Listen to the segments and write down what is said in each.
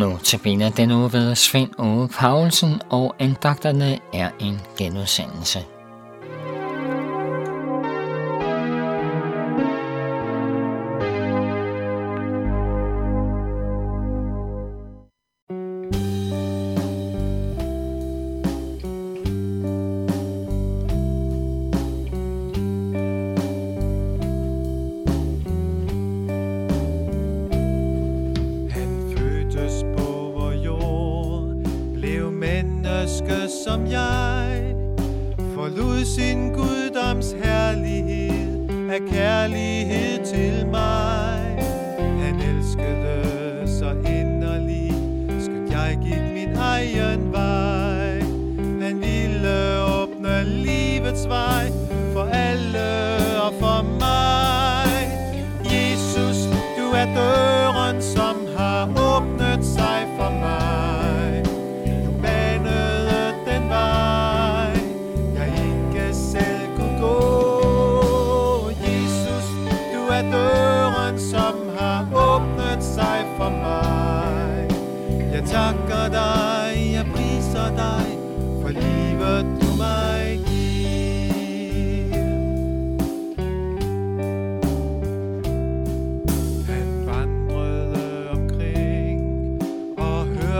Nu tabiner den uge ved Svend Åge Paulsen, og andagterne er en genudsendelse.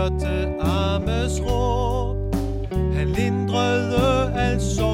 hørte armes råb. Han lindrede altså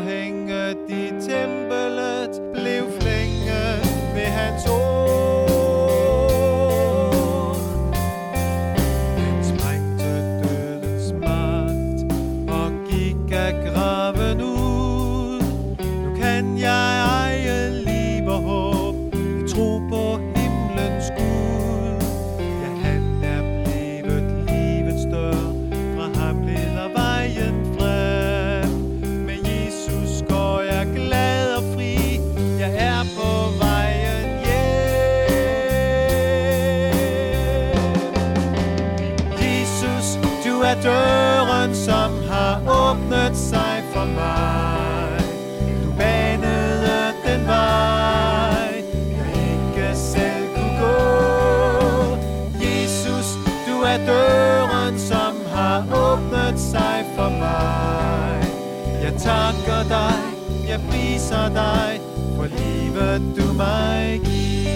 hänger priser dig for livet, du mig giver.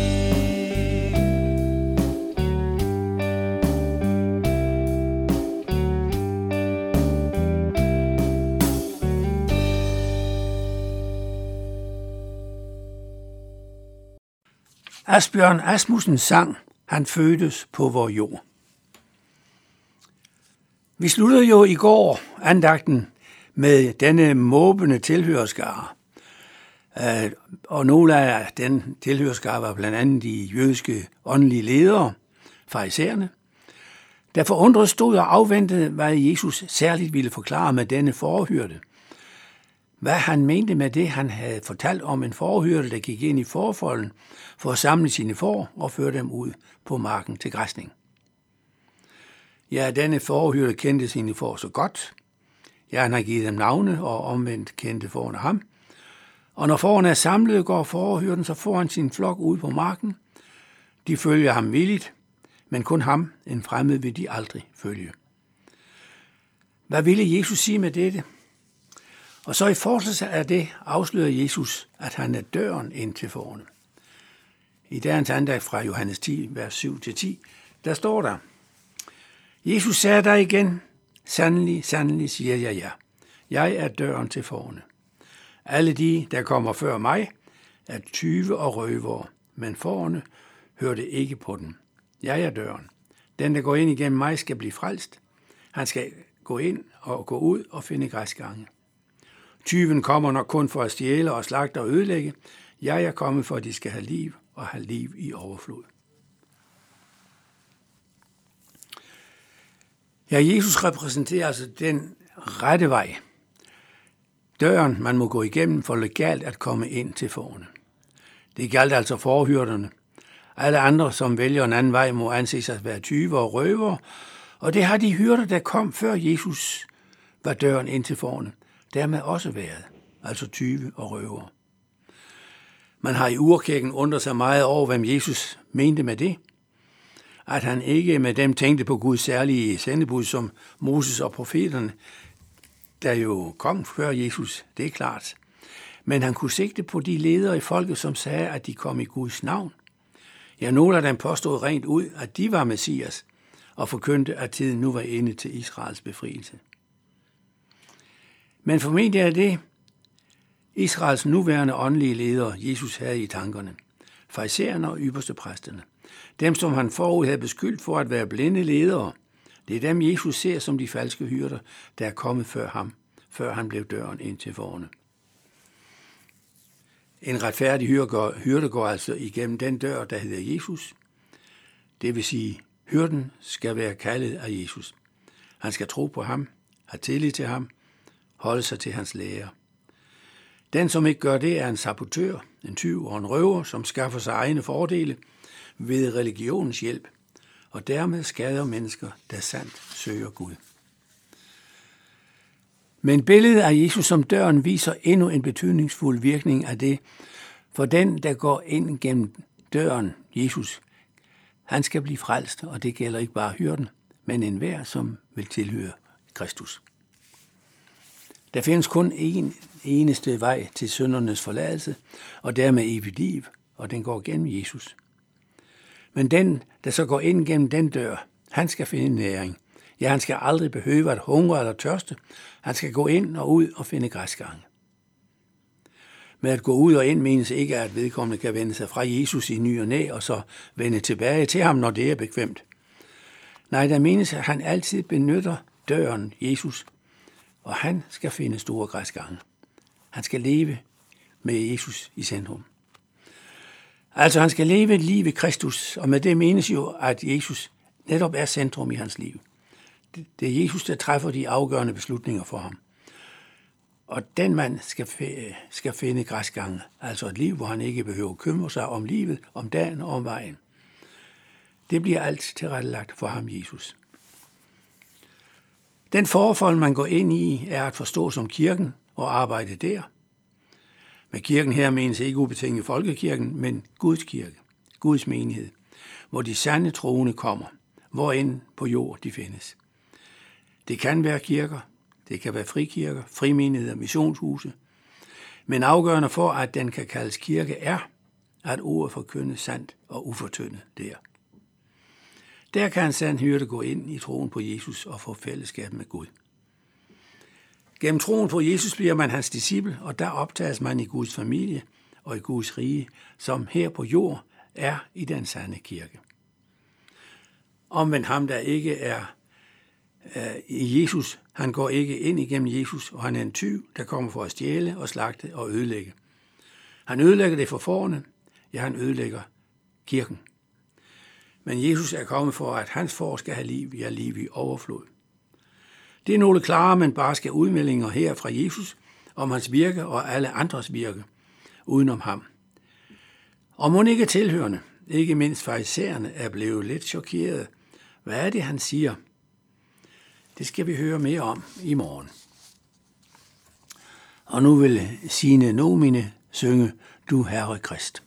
Asbjørn Asmussen sang, han fødtes på vor jord. Vi sluttede jo i går andagten med denne måbende tilhørskare. Øh, og nogle af den tilhørskab var blandt andet de jødiske åndelige ledere, farisæerne. Der forundret stod og afventede, hvad Jesus særligt ville forklare med denne forhyrte. Hvad han mente med det, han havde fortalt om en forhyrte, der gik ind i forfolden for at samle sine får og føre dem ud på marken til græsning. Ja, denne forhyrte kendte sine får så godt. Ja, han har givet dem navne, og omvendt kendte forne ham – og når forerne er samlet, går forhyrden så foran sin flok ud på marken. De følger ham villigt, men kun ham, en fremmed, vil de aldrig følge. Hvad ville Jesus sige med dette? Og så i fortsættelse af det afslører Jesus, at han er døren ind til forerne. I dagens andag fra Johannes 10, vers 7-10, der står der, Jesus sagde der igen, sandelig, sandelig siger jeg jer, ja. jeg er døren til forerne. Alle de, der kommer før mig, er tyve og røvere, men forerne hørte ikke på den. Jeg er døren. Den, der går ind igennem mig, skal blive frelst. Han skal gå ind og gå ud og finde græsgange. Tyven kommer nok kun for at stjæle og slagte og ødelægge. Jeg er kommet for, at de skal have liv og have liv i overflod. Ja, Jesus repræsenterer altså den rette vej. Døren, man må gå igennem for legalt at komme ind til forne. Det galt altså forhyrderne. Alle andre, som vælger en anden vej, må anses at være tyve og røver, og det har de hyrder, der kom før Jesus, var døren ind til forne, dermed også været, altså tyve og røver. Man har i urkirken undret sig meget over, hvem Jesus mente med det. At han ikke med dem tænkte på Guds særlige sendebud som Moses og profeterne, der jo kom før Jesus, det er klart. Men han kunne sigte på de ledere i folket, som sagde, at de kom i Guds navn. Ja, nogle af dem påstod rent ud, at de var Messias, og forkyndte, at tiden nu var inde til Israels befrielse. Men formentlig er det Israels nuværende åndelige ledere, Jesus havde i tankerne. Farisæerne og ypperste præsterne. Dem, som han forud havde beskyldt for at være blinde ledere. Det er dem, Jesus ser som de falske hyrder, der er kommet før ham, før han blev døren ind til forne. En retfærdig hyrde går altså igennem den dør, der hedder Jesus. Det vil sige, hyrden skal være kaldet af Jesus. Han skal tro på ham, have tillid til ham, holde sig til hans lære. Den, som ikke gør det, er en sabotør, en tyv og en røver, som skaffer sig egne fordele ved religionens hjælp, og dermed skader mennesker, der sandt søger Gud. Men billedet af Jesus som døren viser endnu en betydningsfuld virkning af det, for den, der går ind gennem døren, Jesus, han skal blive frelst, og det gælder ikke bare hyrden, men enhver, som vil tilhøre Kristus. Der findes kun én eneste vej til syndernes forladelse, og dermed evigt liv, og den går gennem Jesus. Men den, der så går ind gennem den dør, han skal finde næring. Ja, han skal aldrig behøve at hungre eller tørste. Han skal gå ind og ud og finde græsgange. Med at gå ud og ind menes ikke, at vedkommende kan vende sig fra Jesus i ny og næ, og så vende tilbage til ham, når det er bekvemt. Nej, der menes, at han altid benytter døren, Jesus, og han skal finde store græsgange. Han skal leve med Jesus i centrum. Altså han skal leve et liv i Kristus, og med det menes jo, at Jesus netop er centrum i hans liv. Det er Jesus, der træffer de afgørende beslutninger for ham. Og den mand skal, skal finde græsgangen, altså et liv, hvor han ikke behøver at kymre sig om livet, om dagen og om vejen. Det bliver alt tilrettelagt for ham, Jesus. Den forhold, man går ind i, er at forstå som kirken og arbejde der. Med kirken her menes ikke ubetinget folkekirken, men Guds kirke, Guds menighed, hvor de sande troende kommer, hvor end på jord de findes. Det kan være kirker, det kan være frikirker, frimenigheder, missionshuse, men afgørende for, at den kan kaldes kirke, er, at ordet forkyndes sandt og ufortyndet der. Der kan en sand hyrde gå ind i troen på Jesus og få fællesskab med Gud. Gennem troen på Jesus bliver man hans disciple, og der optages man i Guds familie og i Guds rige, som her på jord er i den sande kirke. Omvendt ham, der ikke er øh, i Jesus, han går ikke ind igennem Jesus, og han er en tyv, der kommer for at stjæle og slagte og ødelægge. Han ødelægger det for forne, ja, han ødelægger kirken. Men Jesus er kommet for, at hans for skal have liv, ja, liv i overflod. Det er nogle klare, men barske udmeldinger her fra Jesus om hans virke og alle andres virke, udenom ham. Og må ikke tilhørende, ikke mindst farisæerne, er blevet lidt chokeret. Hvad er det, han siger? Det skal vi høre mere om i morgen. Og nu vil sine nomine synge Du Herre Krist.